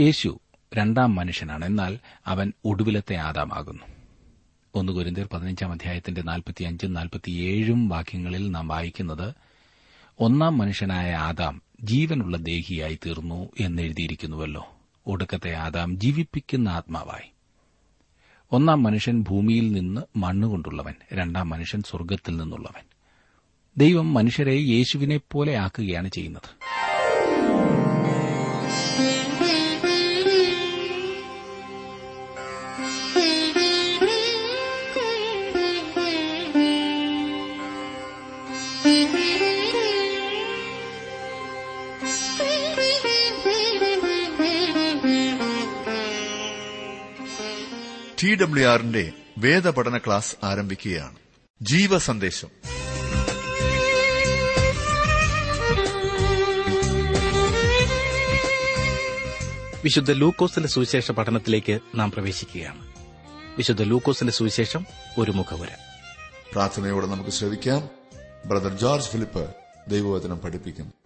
യേശു രണ്ടാം മനുഷ്യനാണ്. എന്നാൽ അവൻ ഒടുവിലത്തെ ആദാമാകുന്നു. ഒന്ന് കുരിന്തിയർ പതിനഞ്ചാം അധ്യായത്തിന്റെ നാൽപ്പത്തിയഞ്ചും നാൽപ്പത്തിയേഴും വാക്യങ്ങളിൽ നാം വായിക്കുന്നത് ഒന്നാം മനുഷ്യനായ ആദാം ജീവനുള്ള ദേഹിയായി തീർന്നു എന്നെഴുതിയിരിക്കുന്നുവല്ലോ. ഒടുക്കത്തെ ആദാം ജീവിപ്പിക്കുന്ന ആത്മാവായി. ഒന്നാം മനുഷ്യൻ ഭൂമിയിൽ നിന്ന് മണ്ണുകൊണ്ടുള്ളവൻ രണ്ടാം മനുഷ്യൻ സ്വർഗത്തിൽ നിന്നുള്ളവൻ. ദൈവം മനുഷ്യരെ യേശുവിനെ പോലെ ആക്കുകയാണ് ചെയ്യുന്നത്. ടി ഡബ്ല്യു ആറിന്റെ വേദപഠന ക്ലാസ് ആരംഭിക്കുകയാണ്. ജീവസന്ദേശം. വിശുദ്ധ ലൂക്കോസിന്റെ സുവിശേഷ പഠനത്തിലേക്ക് നാം പ്രവേശിക്കുകയാണ്. വിശുദ്ധ ലൂക്കോസിന്റെ സുവിശേഷം ഒരു മുഖവുര പ്രാർത്ഥനയോടെ നമുക്ക് ശ്രവിക്കാം. ബ്രദർ ജോർജ് ഫിലിപ്പ് ദൈവവചനം പഠിപ്പിക്കും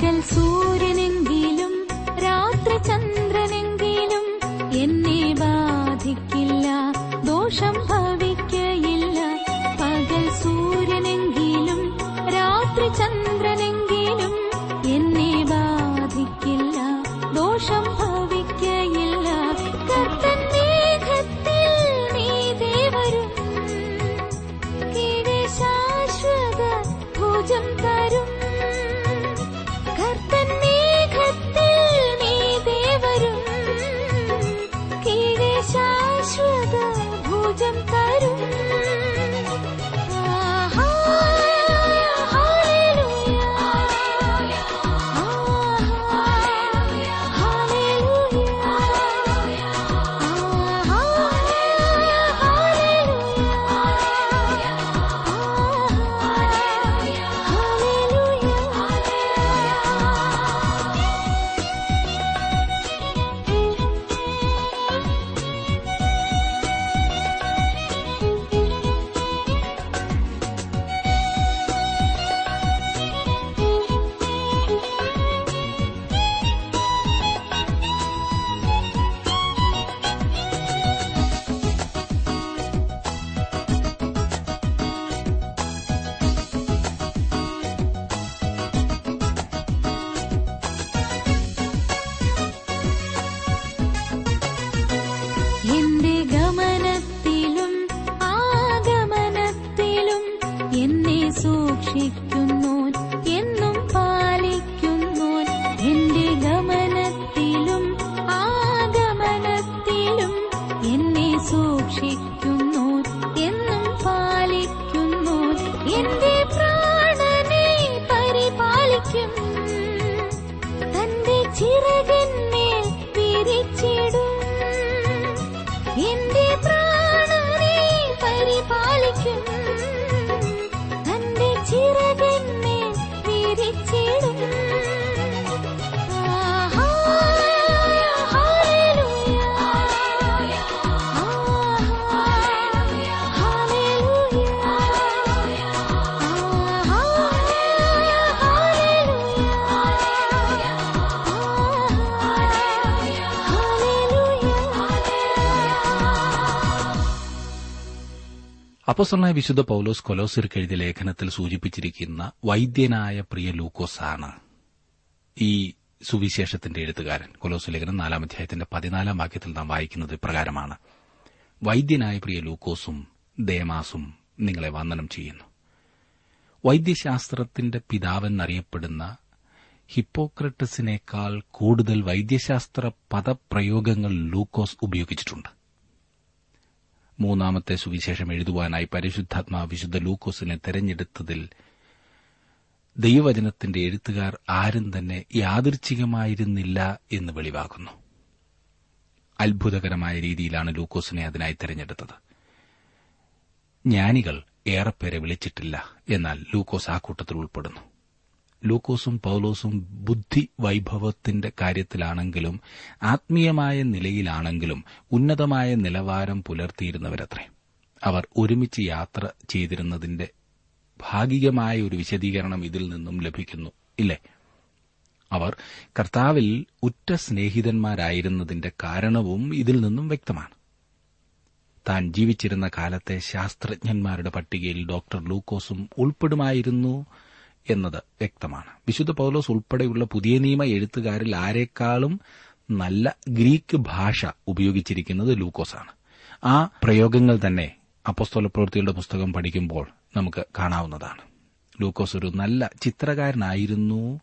del sur. അപ്പോസ്തലനായ വിശുദ്ധ പൌലോസ് കൊലോസിർക്ക് എഴുതിയ ലേഖനത്തിൽ സൂചിപ്പിച്ചിരിക്കുന്ന വൈദ്യനായ പ്രിയ ലൂക്കോസാണ് ഈ സുവിശേഷത്തിന്റെ എഴുത്തുകാരൻ. കൊലോസ് ലേഖനം നാലാം അധ്യായത്തിന്റെ പതിനാലാം വാക്യത്തിൽ നാം വായിക്കുന്നത് ഇപ്രകാരമാണ്. വൈദ്യനായ പ്രിയ ലൂക്കോസും ദേമാസും നിങ്ങളെ വന്ദനം ചെയ്യുന്നു. വൈദ്യശാസ്ത്രത്തിന്റെ പിതാവെന്നറിയപ്പെടുന്ന ഹിപ്പോക്രട്ടസിനേക്കാൾ കൂടുതൽ വൈദ്യശാസ്ത്ര പദപ്രയോഗങ്ങൾ ലൂക്കോസ് ഉപയോഗിച്ചിട്ടുണ്ട്. മൂന്നാമത്തെ സുവിശേഷം എഴുതുവാനായി പരിശുദ്ധാത്മാ വിശുദ്ധ ലൂക്കോസിനെ തെരഞ്ഞെടുത്തതിൽ ദൈവവചനത്തിന്റെ എഴുത്തുകാർ ആരും തന്നെ യാദൃച്ഛികമായിരുന്നില്ല എന്ന് വെളിവാകുന്നു അത്ഭുതകരമായ രീതിയിലാണ് ലൂക്കോസിനെ അതിനായി തെരഞ്ഞെടുത്തത്. ജ്ഞാനികൾ ഏറെപ്പേരെ വിളിച്ചിട്ടില്ല എന്നാൽ ലൂക്കോസ് ആ കൂട്ടത്തിൽ ഉൾപ്പെടുന്നു. ലൂക്കോസും പൌലോസും ബുദ്ധി വൈഭവത്തിന്റെ കാര്യത്തിലാണെങ്കിലും ആത്മീയമായ നിലയിലാണെങ്കിലും ഉന്നതമായ നിലവാരം പുലർത്തിയിരുന്നവരത്രേ. അവർ ഒരുമിച്ച് യാത്ര ചെയ്തിരുന്നതിന്റെ ഭാഗികമായ ഒരു വിശദീകരണം ഇതിൽ നിന്നും ലഭിക്കുന്നു ഇല്ലേ? അവർ കർത്താവിൽ ഉറ്റ സ്നേഹിതന്മാരായിരുന്നതിന്റെ കാരണവും ഇതിൽ നിന്നും വ്യക്തമാണ്. താൻ ജീവിച്ചിരുന്ന കാലത്തെ ശാസ്ത്രജ്ഞന്മാരുടെ പട്ടികയിൽ ഡോക്ടർ ലൂക്കോസും ഉൾപ്പെടുമായിരുന്നു. എന്നത് വ്യക്തമാണ്. വിശുദ്ധ പൌലോസ് ഉൾപ്പെടെയുള്ള പുതിയ നിയമ എഴുത്തുകാരിൽ ആരെക്കാളും നല്ല ഗ്രീക്ക് ഭാഷ ഉപയോഗിച്ചിരിക്കുന്നത് ലൂക്കോസാണ്. ആ പ്രയോഗങ്ങൾ തന്നെ അപ്പസ്തോല പ്രവൃത്തികളുടെ പുസ്തകം പഠിക്കുമ്പോൾ നമുക്ക് കാണാവുന്നതാണ്. ലൂക്കോസ് ഒരു നല്ല ചിത്രകാരനായിരുന്നു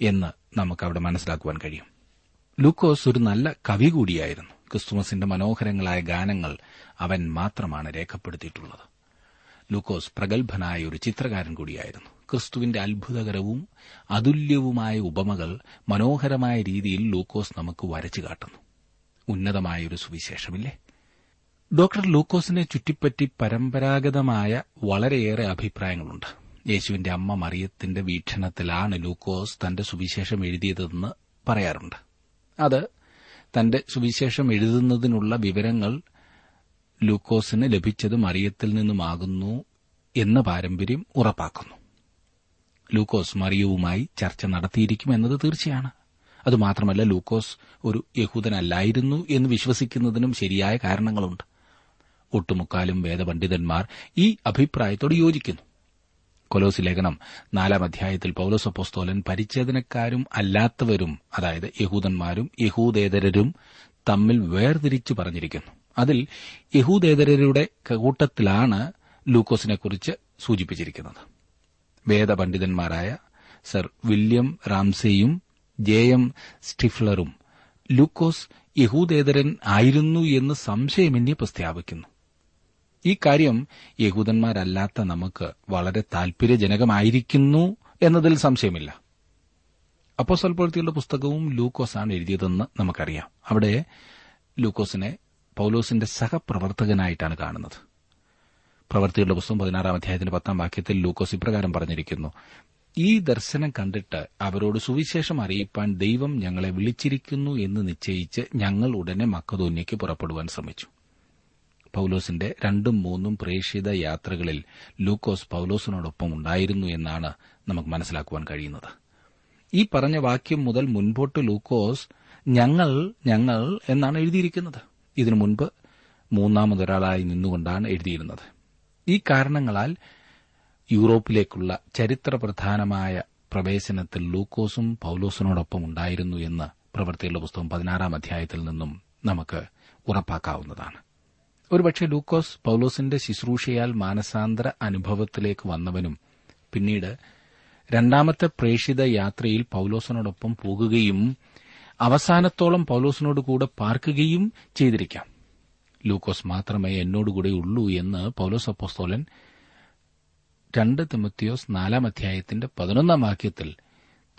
എന്ന് നമുക്ക് അവിടെ മനസ്സിലാക്കുവാൻ കഴിയും. ലൂക്കോസ് ഒരു നല്ല കവി കൂടിയായിരുന്നു. ക്രിസ്തുമസിന്റെ മനോഹരങ്ങളായ ഗാനങ്ങൾ അവൻ മാത്രമാണ് രേഖപ്പെടുത്തിയിട്ടുള്ളത്. ലൂക്കോസ് പ്രഗത്ഭനായ ഒരു ചിത്രകാരൻ കൂടിയായിരുന്നു. ക്രിസ്തുവിന്റെ അത്ഭുതകരവും അതുല്യവുമായ ഉപമകൾ മനോഹരമായ രീതിയിൽ ലൂക്കോസ് നമുക്ക് വരച്ചു കാട്ടുന്നു. ഉന്നതമായൊരു സുവിശേഷമില്ലേ? ഡോക്ടർ ലൂക്കോസിനെ ചുറ്റിപ്പറ്റി പരമ്പരാഗതമായ വളരെയേറെ അഭിപ്രായങ്ങളുണ്ട്. യേശുവിന്റെ അമ്മ മറിയത്തിന്റെ വീക്ഷണത്തിലാണ് ലൂക്കോസ് തന്റെ സുവിശേഷം എഴുതിയതെന്ന് പറയാറുണ്ട്. അത് തന്റെ സുവിശേഷം എഴുതുന്നതിനുള്ള വിവരങ്ങൾ ലൂക്കോസിന് ലഭിച്ചത് മറിയത്തിൽ നിന്നുമാകുന്നു എന്ന പാരമ്പര്യം ഉറപ്പാക്കുന്നു. ലൂക്കോസ് മറിയവുമായി ചർച്ച നടത്തിയിരിക്കും എന്നത് തീർച്ചയാണ്. അതുമാത്രമല്ല ലൂക്കോസ് ഒരു യഹൂദനല്ലായിരുന്നു എന്ന് വിശ്വസിക്കുന്നതിനും ശരിയായ കാരണങ്ങളുണ്ട്. ഒട്ടുമുക്കാലും വേദപണ്ഡിതന്മാർ ഈ അഭിപ്രായത്തോട് യോജിക്കുന്നു. കൊലോസി ലേഖനം നാലാം അധ്യായത്തിൽ പൌലോസപ്പോസ്തോലൻ പരിച്ഛേദനക്കാരും അല്ലാത്തവരും അതായത് യഹൂദന്മാരും യഹൂദേതരരും തമ്മിൽ വേർതിരിച്ചു പറഞ്ഞിരിക്കുന്നു. അതിൽ യഹൂദേതരരുടെ കൂട്ടത്തിലാണ് ലൂക്കോസിനെക്കുറിച്ച് സൂചിപ്പിച്ചിരിക്കുന്നത്. വേദപണ്ഡിതന്മാരായ സർ വില്യം റാംസേയും ജെ എം സ്റ്റിഫ്ലറും ലൂക്കോസ് യഹൂദേതരൻ ആയിരുന്നു എന്ന് സംശയമന്യേ പ്രസ്താവിക്കുന്നു. ഈ കാര്യം യഹൂദന്മാരല്ലാത്ത നമുക്ക് വളരെ താൽപര്യജനകമായിരിക്കുന്നു എന്നതിൽ സംശയമില്ല. അപ്പോ സ്വൽപ്പത്തിയുള്ള പുസ്തകവും ലൂക്കോസാണ് എഴുതിയതെന്ന് നമുക്കറിയാം. അവിടെ ലൂക്കോസിനെ പൌലോസിന്റെ സഹപ്രവർത്തകനായിട്ടാണ് കാണുന്നത്. പ്രവർത്തികളുടെ പുസ്തകം പതിനാറാം അധ്യായത്തിന്റെ പത്താം വാക്യത്തിൽ ലൂക്കോസ് ഇപ്രകാരം പറഞ്ഞിരിക്കുന്നു. ഈ ദർശനം കണ്ടിട്ട് അവരോട് സുവിശേഷം അറിയിപ്പാൻ ദൈവം ഞങ്ങളെ വിളിച്ചിരിക്കുന്നു എന്ന് നിശ്ചയിച്ച് ഞങ്ങൾ ഉടനെ മക്കതോന്യയ്ക്ക് പുറപ്പെടുവാൻ ശ്രമിച്ചു. പൌലോസിന്റെ രണ്ടും മൂന്നും പ്രേക്ഷിത യാത്രകളിൽ ലൂക്കോസ് പൌലോസിനോടൊപ്പം ഉണ്ടായിരുന്നു എന്നാണ് നമുക്ക് മനസ്സിലാക്കുവാൻ കഴിയുന്നത്. ഈ പറഞ്ഞ വാക്യം മുതൽ മുൻപോട്ട് ലൂക്കോസ് ഞങ്ങൾ ഞങ്ങൾ എന്നാണ് എഴുതിയിരിക്കുന്നത്. ഇതിനു മുൻപ് മൂന്നാമതൊരാളായി നിന്നുകൊണ്ടാണ് എഴുതിയിരുന്നത്. ഈ കാരണങ്ങളാൽ യൂറോപ്പിലേക്കുള്ള ചരിത്രപ്രധാനമായ പ്രവേശനത്തിൽ ലൂക്കോസും പൌലോസിനോടൊപ്പം ഉണ്ടായിരുന്നു എന്ന് പ്രവൃത്തിയുള്ള പുസ്തകം പതിനാറാം അധ്യായത്തിൽ നിന്നും നമുക്ക് ഉറപ്പാക്കാവുന്നതാണ്. ഒരുപക്ഷെ ലൂക്കോസ് പൌലോസിന്റെ ശുശ്രൂഷയാൽ മാനസാന്തര അനുഭവത്തിലേക്ക് വന്നവനും പിന്നീട് രണ്ടാമത്തെ പ്രേഷിത യാത്രയിൽ പൌലോസിനോടൊപ്പം പോകുകയും അവസാനത്തോളം പൌലോസിനോട് കൂടെ പാർക്കുകയും ചെയ്തിരിക്കാം. ലൂക്കോസ് മാത്രമേ എന്നോടുകൂടെ ഉള്ളൂ എന്ന് പൌലോസ് അപ്പോസ്തോലൻ രണ്ട് തിമത്തിയോസ് നാലാം അധ്യായത്തിന്റെ പതിനൊന്നാം വാക്യത്തിൽ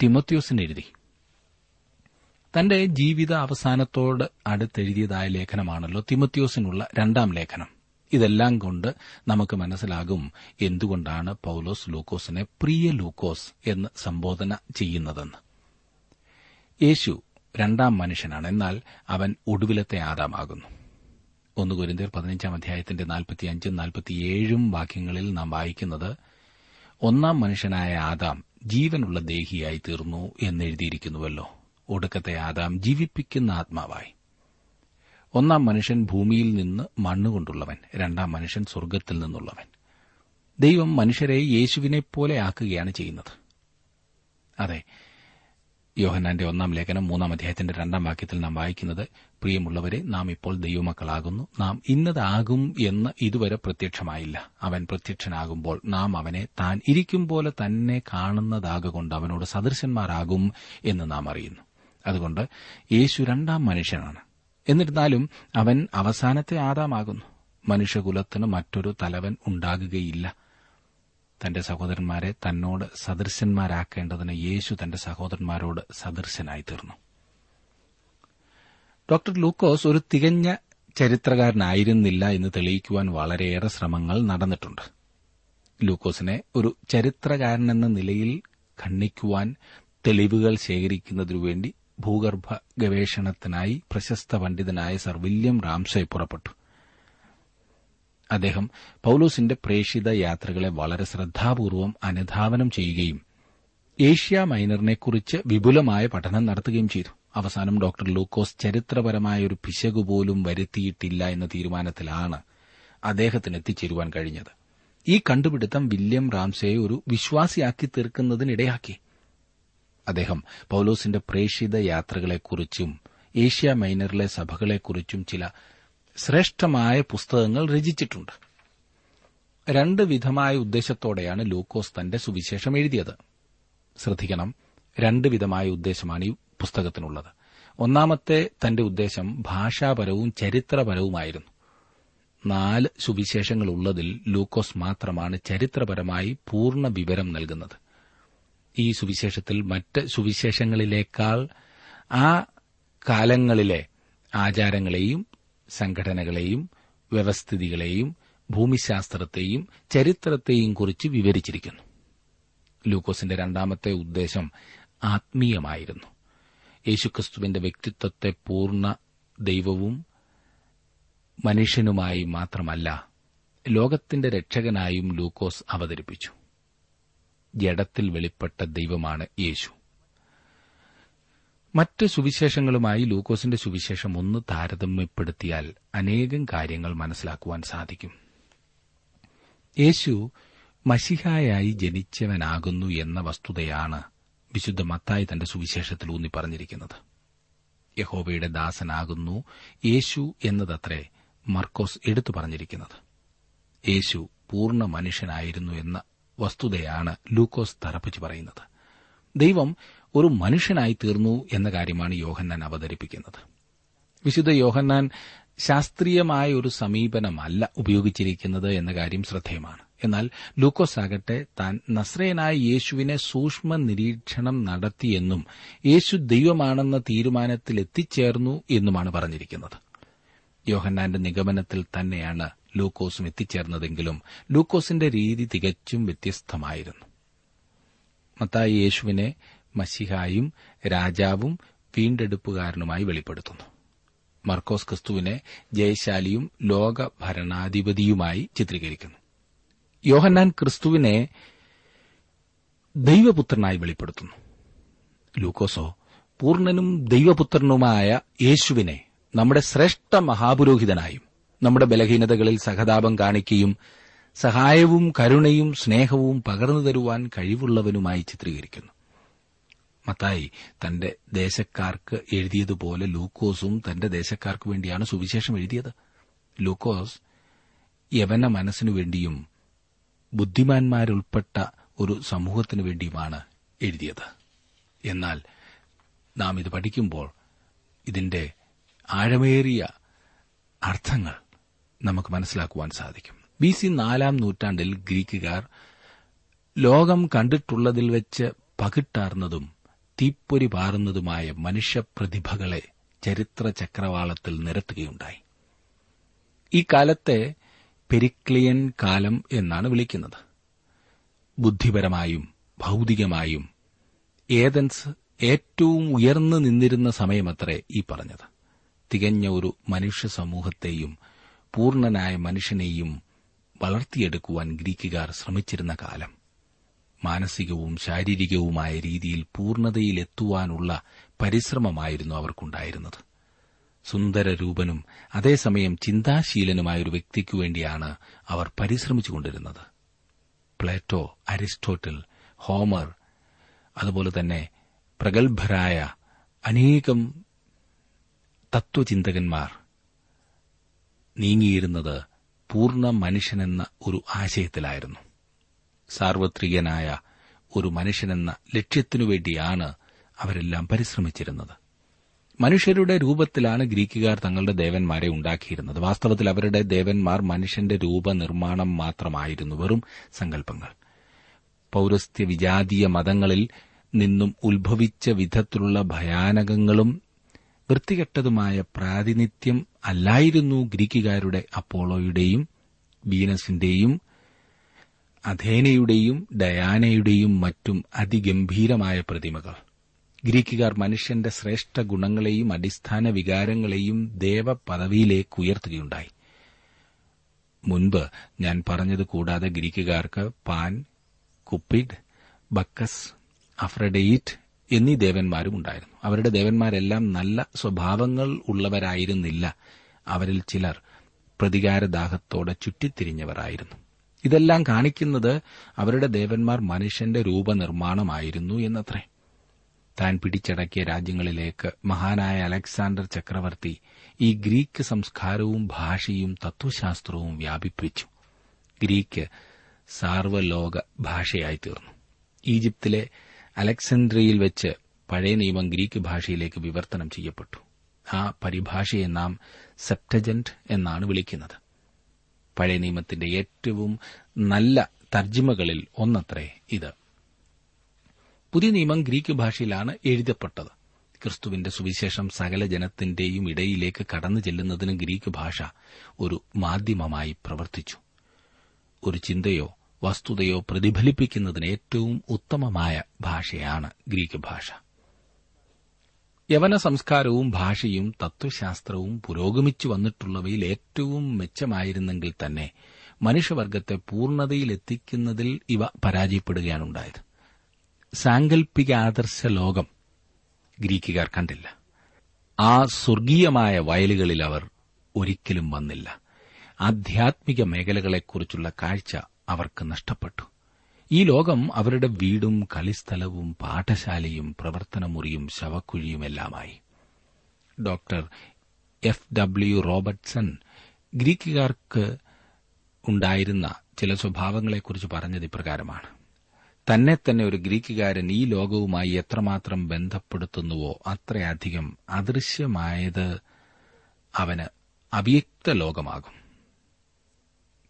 തിമത്തിയോസിന് എഴുതി. തന്റെ ജീവിത അവസാനത്തോട് അടുത്തെഴുതിയതായ ലേഖനമാണല്ലോ തിമത്തിയോസിനുള്ള രണ്ടാം ലേഖനം. ഇതെല്ലാം കൊണ്ട് നമുക്ക് മനസ്സിലാകും എന്തുകൊണ്ടാണ് പൌലോസ് ലൂക്കോസിനെ പ്രിയ ലൂക്കോസ് എന്ന് സംബോധന ചെയ്യുന്നതെന്ന്. യേശു രണ്ടാം മനുഷ്യനാണ് എന്നാൽ അവൻ ഒടുവിലത്തെ ആദാമാകുന്നു. ഒന്ന് കുരിന്തിയർ പതിനഞ്ചാം അധ്യായത്തിന്റെ നാൽപ്പത്തിയഞ്ചും നാൽപ്പത്തിയേഴും വാക്യങ്ങളിൽ നാം വായിക്കുന്നത് ഒന്നാം മനുഷ്യനായ ആദാം ജീവനുള്ള ദേഹിയായി തീർന്നു എന്നെഴുതിയിരിക്കുന്നുവല്ലോ. ഒടുക്കത്തെ ആദാം ജീവിപ്പിക്കുന്ന ആത്മാവായി. ഒന്നാം മനുഷ്യൻ ഭൂമിയിൽ നിന്ന് മണ്ണുകൊണ്ടുള്ളവൻ രണ്ടാം മനുഷ്യൻ സ്വർഗത്തിൽ നിന്നുള്ളവൻ. ദൈവം മനുഷ്യരെ യേശുവിനെ പോലെ ആക്കുകയാണ് ചെയ്യുന്നത്. അതെ യോഹന്നാന്റെ ഒന്നാം ലേഖനം മൂന്നാം അധ്യായത്തിന്റെ രണ്ടാം വാക്യത്തിൽ നാം വായിക്കുന്നത് പ്രിയമുള്ളവരെ നാം ഇപ്പോൾ ദൈവമക്കളാകുന്നു. നാം ഇന്നതാകും എന്ന് ഇതുവരെ പ്രത്യക്ഷമായില്ല. അവൻ പ്രത്യക്ഷനാകുമ്പോൾ നാം അവനെ താൻ ഇരിക്കും പോലെ തന്നെ കാണുന്നതാകൊണ്ട് അവനോട് സദൃശന്മാരാകും എന്ന് നാം അറിയുന്നു. അതുകൊണ്ട് യേശു രണ്ടാം മനുഷ്യനാണ്. എന്നിരുന്നാലും അവൻ അവസാനത്തെ ആദാമാകുന്നു. മനുഷ്യകുലത്തിന് മറ്റൊരു തലവൻ ഉണ്ടാകുകയില്ല. തന്റെ സഹോദരന്മാരെ തന്നോട് സദൃശന്മാരാക്കേണ്ടതിന് യേശു തന്റെ സഹോദരന്മാരോട് സദൃശനായി തീർന്നു ഡോക്ടർ ലൂക്കോസ് ഒരു തികഞ്ഞ ചരിത്രകാരനായിരുന്നില്ല എന്ന് തെളിയിക്കുവാൻ വളരെയേറെ ശ്രമങ്ങൾ നടന്നിട്ടുണ്ട്. ലൂക്കോസിനെ ഒരു ചരിത്രകാരനെന്ന നിലയിൽ ഖണ്ഡിക്കുവാൻ തെളിവുകൾ ശേഖരിക്കുന്നതിനു വേണ്ടി ഭൂഗർഭ ഗവേഷണത്തിനായി പ്രശസ്ത പണ്ഡിതനായ സർ വില്യം റാംസെ പുറപ്പെട്ടു. അദ്ദേഹം പൌലോസിന്റെ പ്രേഷിത യാത്രകളെ വളരെ ശ്രദ്ധാപൂർവം അനുധാവനം ചെയ്യുകയും ഏഷ്യ മൈനറിനെക്കുറിച്ച് വിപുലമായ പഠനം നടത്തുകയും ചെയ്തു. അവസാനം ഡോക്ടർ ലൂക്കോസ് ചരിത്രപരമായ ഒരു പിശകുപോലും വരുത്തിയിട്ടില്ല എന്ന തീരുമാനത്തിലാണ് അദ്ദേഹത്തിന് എത്തിച്ചേരുവാൻ കഴിഞ്ഞത്. ഈ കണ്ടുപിടുത്തം വില്യം റാംസയെ ഒരു വിശ്വാസിയാക്കി തീർക്കുന്നതിനിടയാക്കി. അദ്ദേഹം പൌലോസിന്റെ പ്രേഷിത യാത്രകളെക്കുറിച്ചും ഏഷ്യ മൈനറിലെ സഭകളെക്കുറിച്ചും ചില ശ്രേഷ്ഠമായ പുസ്തകങ്ങൾ രചിച്ചിട്ടുണ്ട്. രണ്ട് വിധമായ ഉദ്ദേശത്തോടെയാണ് ലൂക്കോസ് തന്റെ സുവിശേഷം എഴുതിയത്. ശ്രദ്ധിക്കണം രണ്ട് വിധമായ ഉദ്ദേശമാണ് ഈ പുസ്തകത്തിനുള്ളത്. ഒന്നാമത്തെ തന്റെ ഉദ്ദേശം ഭാഷാപരവും ചരിത്രപരവുമായിരുന്നു. നാല് സുവിശേഷങ്ങളുള്ളതിൽ ലൂക്കോസ് മാത്രമാണ് ചരിത്രപരമായി പൂർണ വിവരം നൽകുന്നത്. ഈ സുവിശേഷത്തിൽ മറ്റ് സുവിശേഷങ്ങളിലേക്കാൾ ആ കാലങ്ങളിലെ ആചാരങ്ങളെയും സംഘടനകളെയും വ്യവസ്ഥിതികളെയും ഭൂമിശാസ്ത്രത്തെയും ചരിത്രത്തെയും കുറിച്ച് വിവരിച്ചിരിക്കുന്നു. ലൂക്കോസിന്റെ രണ്ടാമത്തെ ഉദ്ദേശം ആത്മീയമായിരുന്നു. യേശുക്രിസ്തുവിന്റെ വ്യക്തിത്വത്തെ പൂർണ ദൈവവും മനുഷ്യനുമായി മാത്രമല്ല ലോകത്തിന്റെ രക്ഷകനായും ലൂക്കോസ് അവതരിപ്പിച്ചു. ജഡത്തിൽ വെളിപ്പെട്ട ദൈവമാണ് യേശു. മറ്റ് സുവിശേഷങ്ങളുമായി ലൂക്കോസിന്റെ സുവിശേഷം ഒന്ന് താരതമ്യപ്പെടുത്തിയാൽ അനേകം കാര്യങ്ങൾ മനസ്സിലാക്കുവാൻ സാധിക്കും. യേശു മഷിഹായായി ജനിച്ചവനാകുന്നു എന്ന വസ്തുതയാണ് വിശുദ്ധ മത്തായി തന്റെ സുവിശേഷത്തിൽ ഊന്നി പറഞ്ഞിരിക്കുന്നത്. യഹോബയുടെ ദാസനാകുന്നു യേശു എന്നതത്രേ മർക്കോസ് എടുത്തു പറഞ്ഞിരിക്കുന്നത്. യേശു പൂർണ മനുഷ്യനായിരുന്നു എന്ന വസ്തുതയാണ് ലൂക്കോസ് തറപ്പിച്ചു പറയുന്നത്. ദൈവം ഒരു മനുഷ്യനായി തീർന്നു എന്ന കാര്യമാണ് യോഹന്നാൻ അവതരിപ്പിക്കുന്നത്. വിശുദ്ധ യോഹന്നാൻ ശാസ്ത്രീയമായ ഒരു സമീപനമല്ല ഉപയോഗിച്ചിരിക്കുന്നത് എന്ന കാര്യം ശ്രദ്ധേയമാണ്. എന്നാൽ ലൂക്കോസ് ആകട്ടെ താൻ നസ്രയനായ യേശുവിനെ സൂക്ഷ്മ നിരീക്ഷണം നടത്തിയെന്നും യേശു ദൈവമാണെന്ന തീരുമാനത്തിൽ എത്തിച്ചേർന്നു എന്നുമാണ് പറഞ്ഞിരിക്കുന്നത്. യോഹന്നാന്റെ നിഗമനത്തിൽ തന്നെയാണ് ലൂക്കോസും എത്തിച്ചേർന്നതെങ്കിലും ലൂക്കോസിന്റെ രീതി തികച്ചും വ്യത്യസ്തമായിരുന്നു. മത്തായി യേശുവിനെ മഷിഹായും രാജാവും വീണ്ടെടുപ്പുകാരനുമായി വെളിപ്പെടുത്തുന്നു. മർക്കോസ് ക്രിസ്തുവിനെ ജയശാലിയും ലോക ഭരണാധിപതിയുമായി ചിത്രീകരിക്കുന്നു. യോഹന്നാൻ ക്രിസ്തുവിനെ ദൈവപുത്രനായി വെളിപ്പെടുത്തുന്നു. ലൂക്കോസോ പൂർണനും ദൈവപുത്രനുമായ യേശുവിനെ നമ്മുടെ ശ്രേഷ്ഠ മഹാപുരോഹിതനായും നമ്മുടെ ബലഹീനതകളിൽ സഹതാപം കാണിക്കുകയും സഹായവും കരുണയും സ്നേഹവും പകർന്നു തരുവാൻ കഴിവുള്ളവനുമായി ചിത്രീകരിക്കുന്നു. മത്തായി തന്റെ ദേശക്കാർക്ക് എഴുതിയതുപോലെ ലൂക്കോസും തന്റെ ദേശക്കാർക്ക് വേണ്ടിയാണ് സുവിശേഷം എഴുതിയത്. ലൂക്കോസ് യവന മനസ്സിനു വേണ്ടിയും ബുദ്ധിമാന്മാരുൾപ്പെട്ട ഒരു സമൂഹത്തിനു വേണ്ടിയുമാണ് എഴുതിയത്. എന്നാൽ നാം ഇത് പഠിക്കുമ്പോൾ ഇതിന്റെ ആഴമേറിയ അർത്ഥങ്ങൾ നമുക്ക് മനസ്സിലാക്കുവാൻ സാധിക്കും. ബി സി നാലാം നൂറ്റാണ്ടിൽ ഗ്രീക്കുകാർ ലോകം കണ്ടിട്ടുള്ളതിൽ വെച്ച് പകിട്ടാർന്നതും തീപ്പൊരി പാറുന്നതുമായ മനുഷ്യപ്രതിഭകളെ ചരിത്ര ചക്രവാളത്തിൽ നിരത്തുകയുണ്ടായി. ഈ കാലത്തെ പെരിക്ലിയൻ കാലം എന്നാണ് വിളിക്കുന്നത്. ബുദ്ധിപരമായും ഭൗതികമായും ഏതൻസ് ഏറ്റവും ഉയർന്നു നിന്നിരുന്ന സമയമത്രേ ഈ പറഞ്ഞത്. തികഞ്ഞ ഒരു മനുഷ്യ സമൂഹത്തെയും പൂർണനായ മനുഷ്യനെയും വളർത്തിയെടുക്കുവാൻ ഗ്രീക്കുകാർ ശ്രമിച്ചിരുന്ന കാലം. മാനസികവും ശാരീരികവുമായ രീതിയിൽ പൂർണതയിലെത്തുവാനുള്ള പരിശ്രമമായിരുന്നു അവർക്കുണ്ടായിരുന്നത്. സുന്ദരരൂപനും അതേസമയം ചിന്താശീലനുമായ ഒരു വ്യക്തിക്കു വേണ്ടിയാണ് അവർ പരിശ്രമിച്ചുകൊണ്ടിരുന്നത്. പ്ലേറ്റോ അരിസ്റ്റോട്ടിൽ ഹോമർ അതുപോലെ തന്നെ പ്രഗത്ഭരായ അനേകം തത്വചിന്തകന്മാർ നീങ്ങിയിരുന്നത് പൂർണ മനുഷ്യനെന്ന ഒരു ആശയത്തിലായിരുന്നു. സാർവത്രികനായ ഒരു മനുഷ്യനെന്ന ലക്ഷ്യത്തിനുവേണ്ടിയാണ് അവരെല്ലാം പരിശ്രമിച്ചിരുന്നത്. മനുഷ്യരുടെ രൂപത്തിലാണ് ഗ്രീക്കുകാർ തങ്ങളുടെ ദേവന്മാരെ ഉണ്ടാക്കിയിരുന്നത്. വാസ്തവത്തിൽ അവരുടെ ദേവന്മാർ മനുഷ്യന്റെ രൂപനിർമ്മാണം മാത്രമായിരുന്നു. വെറും സങ്കല്പങ്ങൾ. പൌരസ്ത്യ വിജാതീയ മതങ്ങളിൽ നിന്നും ഉത്ഭവിച്ച വിധത്തിലുള്ള ഭയാനകങ്ങളും വൃത്തികെട്ടതുമായ പ്രാതിനിധ്യം അല്ലായിരുന്നു ഗ്രീക്കുകാരുടെ അപ്പോളോയുടെയും വീനസിന്റെയും അഥേനയുടെയും ഡയാനയുടെയും മറ്റും അതിഗംഭീരമായ പ്രതിമകൾ. ഗ്രീക്കുകാർ മനുഷ്യന്റെ ശ്രേഷ്ഠ ഗുണങ്ങളെയും അടിസ്ഥാന വികാരങ്ങളെയും ദേവപദവിയിലേക്ക് ഉയർത്തുകയുണ്ടായി. മുൻപ് ഞാൻ പറഞ്ഞത് കൂടാതെ ഗ്രീക്കുകാർക്ക് പാൻ കുപ്പിഡ് ബക്കസ് അഫ്രഡെയിറ്റ് എന്നീ ദേവന്മാരും ഉണ്ടായിരുന്നു. അവരുടെ ദേവന്മാരെല്ലാം നല്ല സ്വഭാവങ്ങൾ ഉള്ളവരായിരുന്നില്ല. അവരിൽ ചിലർ പ്രതികാരദാഹത്തോടെ ചുറ്റിത്തിരിഞ്ഞവരായിരുന്നു. ഇതെല്ലാം കാണിക്കുന്നത് അവരുടെ ദേവന്മാർ മനുഷ്യന്റെ രൂപനിർമ്മാണമായിരുന്നു എന്നത്രേ. താൻ പിടിച്ചടക്കിയ രാജ്യങ്ങളിലേക്ക് മഹാനായ അലക്സാണ്ടർ ചക്രവർത്തി ഈ ഗ്രീക്ക് സംസ്കാരവും ഭാഷയും തത്വശാസ്ത്രവും വ്യാപിപ്പിച്ചു. ഗ്രീക്ക് സാർവലോക ഭാഷയായി തീർന്നു. ഈജിപ്തിലെ അലക്സാൻഡ്രിയയിൽ വെച്ച് പഴയ നിയമം ഗ്രീക്ക് ഭാഷയിലേക്ക് വിവർത്തനം ചെയ്യപ്പെട്ടു. ആ പരിഭാഷയെ നാം സെപ്റ്റജന്റ് എന്നാണ് വിളിക്കുന്നത്. പഴയ നിയമത്തിന്റെ ഏറ്റവും നല്ല തർജിമകളിൽ ഒന്നത്രേ ഇത്. പുതിയ നിയമം ഗ്രീക്ക് ഭാഷയിലാണ് എഴുതപ്പെട്ടത്. ക്രിസ്തുവിന്റെ സുവിശേഷം സകല ജനത്തിന്റെയും ഇടയിലേക്ക് കടന്നു ചെല്ലുന്നതിന് ഗ്രീക്ക് ഭാഷ ഒരു മാധ്യമമായി പ്രവർത്തിച്ചു. ഒരു ചിന്തയോ വസ്തുതയോ പ്രതിഫലിപ്പിക്കുന്നതിന് ഏറ്റവും ഉത്തമമായ ഭാഷയാണ് ഗ്രീക്ക് ഭാഷ. യവന സംസ്കാരവും ഭാഷയും തത്വശാസ്ത്രവും പുരോഗമിച്ചു വന്നിട്ടുള്ളവയിൽ ഏറ്റവും മെച്ചമായിരുന്നെങ്കിൽ തന്നെ മനുഷ്യവർഗത്തെ പൂർണതയിലെത്തിക്കുന്നതിൽ ഇവ പരാജയപ്പെടുകയാണുണ്ടായത്. സാങ്കല്പിക ആദർശ ലോകം ഗ്രീക്കുകാർ കണ്ടില്ല. ആ സ്വർഗീയമായ വയലുകളിൽ അവർ ഒരിക്കലും വന്നില്ല. ആധ്യാത്മിക മേഖലകളെക്കുറിച്ചുള്ള കാഴ്ച അവർക്ക് നഷ്ടപ്പെട്ടു. ഈ ലോകം അവരുടെ വീടും കളിസ്ഥലവും പാഠശാലയും പ്രവർത്തനമുറിയും ശവക്കുഴിയുമെല്ലാമായി. ഡോക്ടർ എഫ് ഡബ്ല്യു റോബർട്ട്സൺ ഗ്രീക്കുകാർക്ക് ഉണ്ടായിരുന്ന ചില സ്വഭാവങ്ങളെക്കുറിച്ച് പറഞ്ഞത് ഇപ്രകാരമാണ്. തന്നെ തന്നെ ഒരു ഗ്രീക്കുകാരൻ ഈ ലോകവുമായി എത്രമാത്രം ബന്ധപ്പെടുത്തുന്നുവോ അത്രയധികം അദൃശ്യമായത് അവന് അവ്യക്ത ലോകമാകും.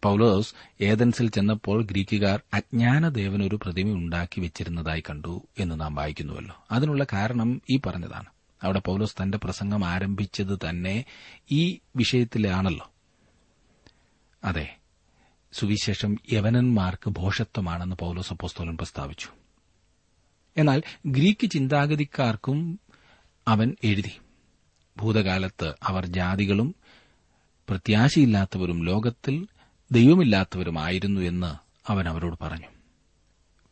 പൌലോസ് ഏതൻസിൽ ചെന്നപ്പോൾ ഗ്രീക്കുകാർ അജ്ഞാനദേവനൊരു പ്രതിമ ഉണ്ടാക്കി വെച്ചിരുന്നതായി കണ്ടു എന്ന് നാം വായിക്കുന്നുവല്ലോ. അതിനുള്ള കാരണം ഈ പറഞ്ഞതാണ്. അവിടെ പൌലോസ് തന്റെ പ്രസംഗം ആരംഭിച്ചത് തന്നെ ഈ വിഷയത്തിലാണല്ലോ. അതെ സുവിശേഷം യവനന്മാർക്ക് ഭോഷത്വമാണെന്ന് പൌലോസ് അപ്പോസ്തോലൻ പ്രസ്താവിച്ചു. എന്നാൽ ഗ്രീക്ക് ചിന്താഗതിക്കാർക്കും അവൻ എഴുതി. ഭൂതകാലത്ത് അവർ ജാതികളും പ്രത്യാശയില്ലാത്തവരും ലോകത്തിൽ ദൈവമില്ലാത്തവരുമായിരുന്നു എന്ന് അവൻ അവരോട് പറഞ്ഞു.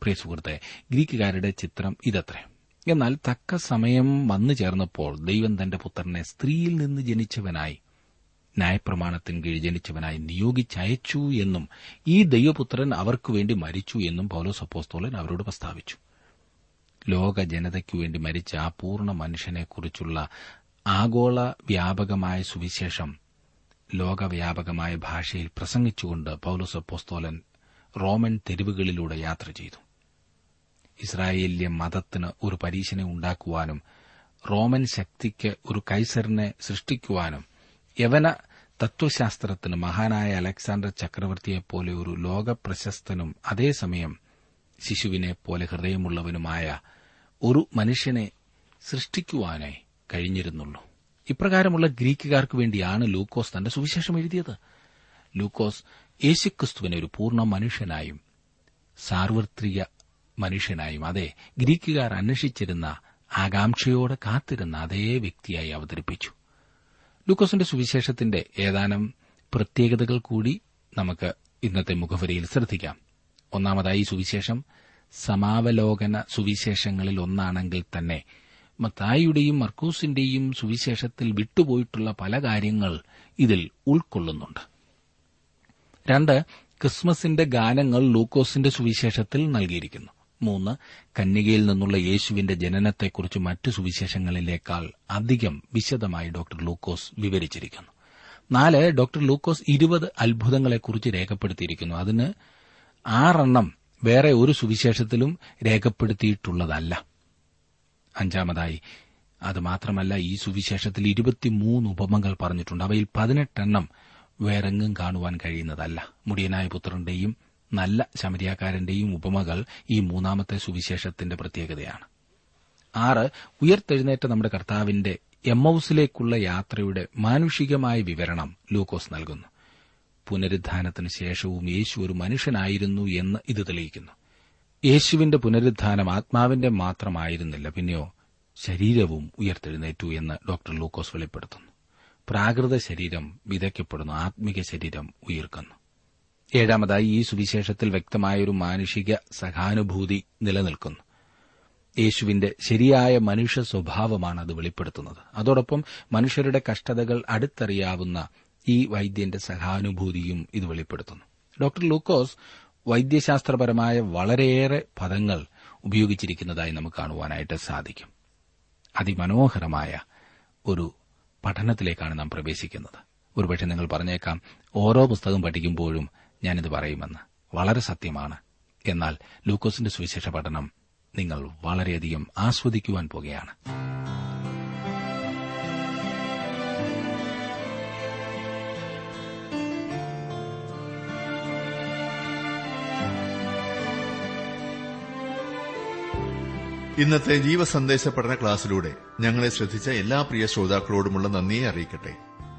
പ്രിയ സുഹൃത്തെ ഗ്രീക്കുകാരുടെ ചിത്രം ഇതത്രേ. എന്നാൽ തക്ക സമയം വന്നു ചേർന്നപ്പോൾ ദൈവം തന്റെ പുത്രനെ സ്ത്രീയിൽ നിന്ന് ജനിച്ചവനായി ന്യായപ്രമാണത്തിന് കീഴ് ജനിച്ചവനായി നിയോഗിച്ചയച്ചു എന്നും ഈ ദൈവപുത്രൻ അവർക്കുവേണ്ടി മരിച്ചു എന്നും പൗലോസ് അപ്പോസ്തോലൻ അവരോട് പ്രസ്താവിച്ചു. ലോക ജനതയ്ക്കു വേണ്ടി മരിച്ച ആ പൂർണ മനുഷ്യനെക്കുറിച്ചുള്ള ആഗോള വ്യാപകമായ സുവിശേഷം ലോകവ്യാപകമായ ഭാഷയിൽ പ്രസംഗിച്ചുകൊണ്ട് പൌലോസ് പോസ്തോലൻ റോമൻ തെരുവുകളിലൂടെ യാത്ര ചെയ്തു. ഇസ്രായേല്യ മതത്തിന് ഒരു പരീക്ഷനെ ഉണ്ടാക്കുവാനും റോമൻ ശക്തിക്ക് ഒരു കൈസറിനെ സൃഷ്ടിക്കുവാനും യവന തത്വശാസ്ത്രത്തിന് മഹാനായ അലക്സാണ്ടർ ചക്രവർത്തിയെപ്പോലെ ഒരു ലോകപ്രശസ്തനും അതേസമയം ശിശുവിനെ പോലെ ഹൃദയമുള്ളവനുമായ ഒരു മനുഷ്യനെ സൃഷ്ടിക്കുവാനായി കഴിഞ്ഞിരുന്നുള്ളൂ. ഇപ്രകാരമുള്ള ഗ്രീക്കുകാർക്ക് വേണ്ടിയാണ് ലൂക്കോസ് തന്റെ സുവിശേഷം എഴുതിയത്. ലൂക്കോസ് യേശുക്രിസ്തുവിനെ ഒരു പൂർണ മനുഷ്യനായും സാർവത്രിക മനുഷ്യനായും അതെ ഗ്രീക്കുകാർ അന്വേഷിച്ചിരുന്ന ആകാംക്ഷയോടെ കാത്തിരുന്ന അതേ വ്യക്തിയായി അവതരിപ്പിച്ചു. ലൂക്കോസിന്റെ സുവിശേഷത്തിന്റെ ഏതാനും പ്രത്യേകതകൾ കൂടി നമുക്ക് ഇന്നത്തെ മുഖവരിയിൽ ശ്രദ്ധിക്കാം. ഒന്നാമതായി സുവിശേഷം സമാവലോകന സുവിശേഷങ്ങളിൽ ഒന്നാണെങ്കിൽ തന്നെ മത്തായിയുടെയും മർക്കൂസിന്റെയും സുവിശേഷത്തിൽ വിട്ടുപോയിട്ടുള്ള പല കാര്യങ്ങൾ ഇതിൽ ഉൾക്കൊള്ളുന്നുണ്ട്. രണ്ട് ക്രിസ്മസിന്റെ ഗാനങ്ങൾ ലൂക്കോസിന്റെ സുവിശേഷത്തിൽ നൽകിയിരിക്കുന്നു. മൂന്ന് കന്യകയിൽ നിന്നുള്ള യേശുവിന്റെ ജനനത്തെക്കുറിച്ച് മറ്റു സുവിശേഷങ്ങളിലേക്കാൾ അധികം വിശദമായി ഡോക്ടർ ലൂക്കോസ് വിവരിച്ചിരിക്കുന്നു. നാല് ഡോക്ടർ ലൂക്കോസ് ഇരുപത് അത്ഭുതങ്ങളെക്കുറിച്ച് രേഖപ്പെടുത്തിയിരിക്കുന്നു. അതിന് ആറെണ്ണം വേറെ ഒരു സുവിശേഷത്തിലും രേഖപ്പെടുത്തിയിട്ടുള്ളതല്ല. അഞ്ചാമതായി അത് മാത്രമല്ല ഈ സുവിശേഷത്തിൽ ഇരുപത്തിമൂന്ന് ഉപമകൾ പറഞ്ഞിട്ടുണ്ട്. അവയിൽ പതിനെട്ടെണ്ണം വേറെങ്ങും കാണുവാൻ കഴിയുന്നതല്ല. മുടിയനായ പുത്രന്റെയും നല്ല ശമരിയാക്കാരന്റെയും ഉപമകൾ ഈ മൂന്നാമത്തെ സുവിശേഷത്തിന്റെ പ്രത്യേകതയാണ്. ആറ് ഉയർത്തെഴുന്നേറ്റ നമ്മുടെ കർത്താവിന്റെ എമ്മൌസിലേക്കുള്ള യാത്രയുടെ മാനുഷികമായ വിവരണം ലൂക്കോസ് നൽകുന്നു. പുനരുദ്ധാനത്തിന് ശേഷവും യേശു ഒരു മനുഷ്യനായിരുന്നു എന്ന് ഇത് തെളിയിക്കുന്നു. യേശുവിന്റെ പുനരുദ്ധാനം ആത്മാവിന്റെ മാത്രമായിരുന്നില്ല പിന്നെയോ ശരീരവും ഉയർത്തെഴുന്നേറ്റു എന്ന് ഡോക്ടർ ലൂക്കോസ് വെളിപ്പെടുത്തുന്നു. പ്രാകൃത ശരീരം വിതയ്ക്കപ്പെടുന്നു ആത്മിക ശരീരം ഉയർക്കുന്നു. ഏഴാമതായി ഈ സുവിശേഷത്തിൽ വ്യക്തമായൊരു മാനുഷിക സഹാനുഭൂതി നിലനിൽക്കുന്നു. യേശുവിന്റെ ശരിയായ മനുഷ്യ സ്വഭാവമാണ് അത് വെളിപ്പെടുത്തുന്നത്. അതോടൊപ്പം മനുഷ്യരുടെ കഷ്ടതകൾ അടുത്തറിയാവുന്ന ഈ വൈദ്യന്റെ സഹാനുഭൂതിയും ഇത് വെളിപ്പെടുത്തുന്നു. ഡോക്ടർ ലൂക്കോസ് വൈദ്യശാസ്ത്രപരമായ വളരെയേറെ പദങ്ങൾ ഉപയോഗിച്ചിരിക്കുന്നതായി നമുക്ക് കാണുവാനായിട്ട് സാധിക്കും. അതിമനോഹരമായ ഒരു പഠനത്തിലേക്കാണ് നാം പ്രവേശിക്കുന്നത്. ഒരുപക്ഷെ നിങ്ങൾ പറഞ്ഞേക്കാം ഓരോ പുസ്തകം പഠിക്കുമ്പോഴും ഞാനിത് പറയുമെന്ന് വളരെ സത്യമാണ്. എന്നാൽ ലൂക്കോസിന്റെ സുവിശേഷ പഠനം നിങ്ങൾ വളരെയധികം ആസ്വദിക്കുവാൻ പോകുകയാണ്. ഇന്നത്തെ ജീവസന്ദേശ പഠന ക്ലാസ്സിലൂടെ ഞങ്ങളെ ശ്രദ്ധിച്ച എല്ലാ പ്രിയ ശ്രോതാക്കളോടുമുള്ള നന്ദിയെ അറിയിക്കട്ടെ.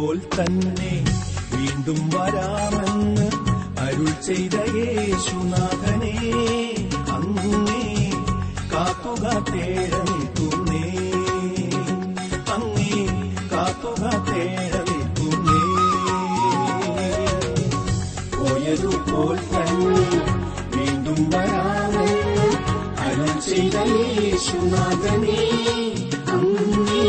പോയതുപോൽ തന്നെ വീണ്ടും വരാമെന്ന് അരുൾ ചെയ്ത യേശുനാഥനെ അങ്ങേ കാത്തുക തേടനിൽക്കുന്നേ. അങ്ങേ കാത്തുക തേടനിൽക്കുന്നേ. പോയതുപോൽ തന്നെ വീണ്ടും വരാമെന്ന് അരുൾ ചെയ്ത യേശുനാഥനെ അങ്ങേ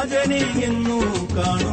രാജനെ എന്നു കാണുമോ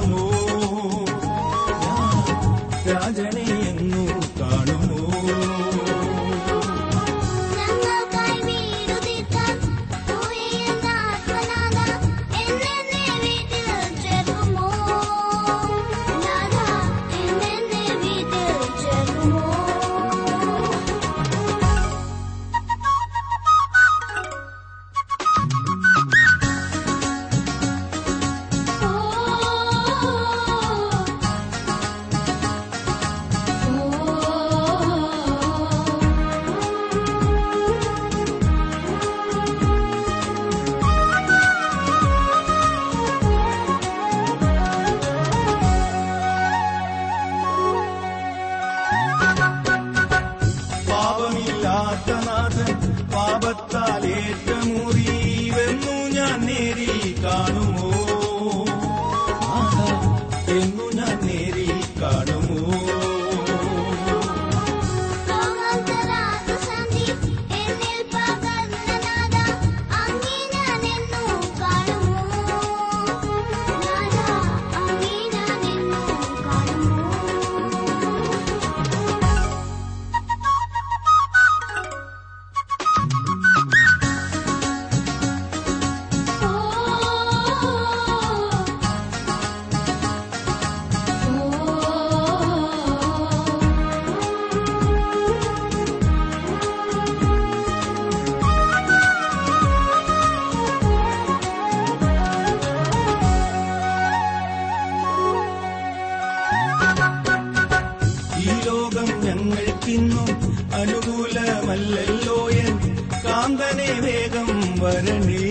It does. அல்லல்லோயன் காந்தனை வேகம் வரணி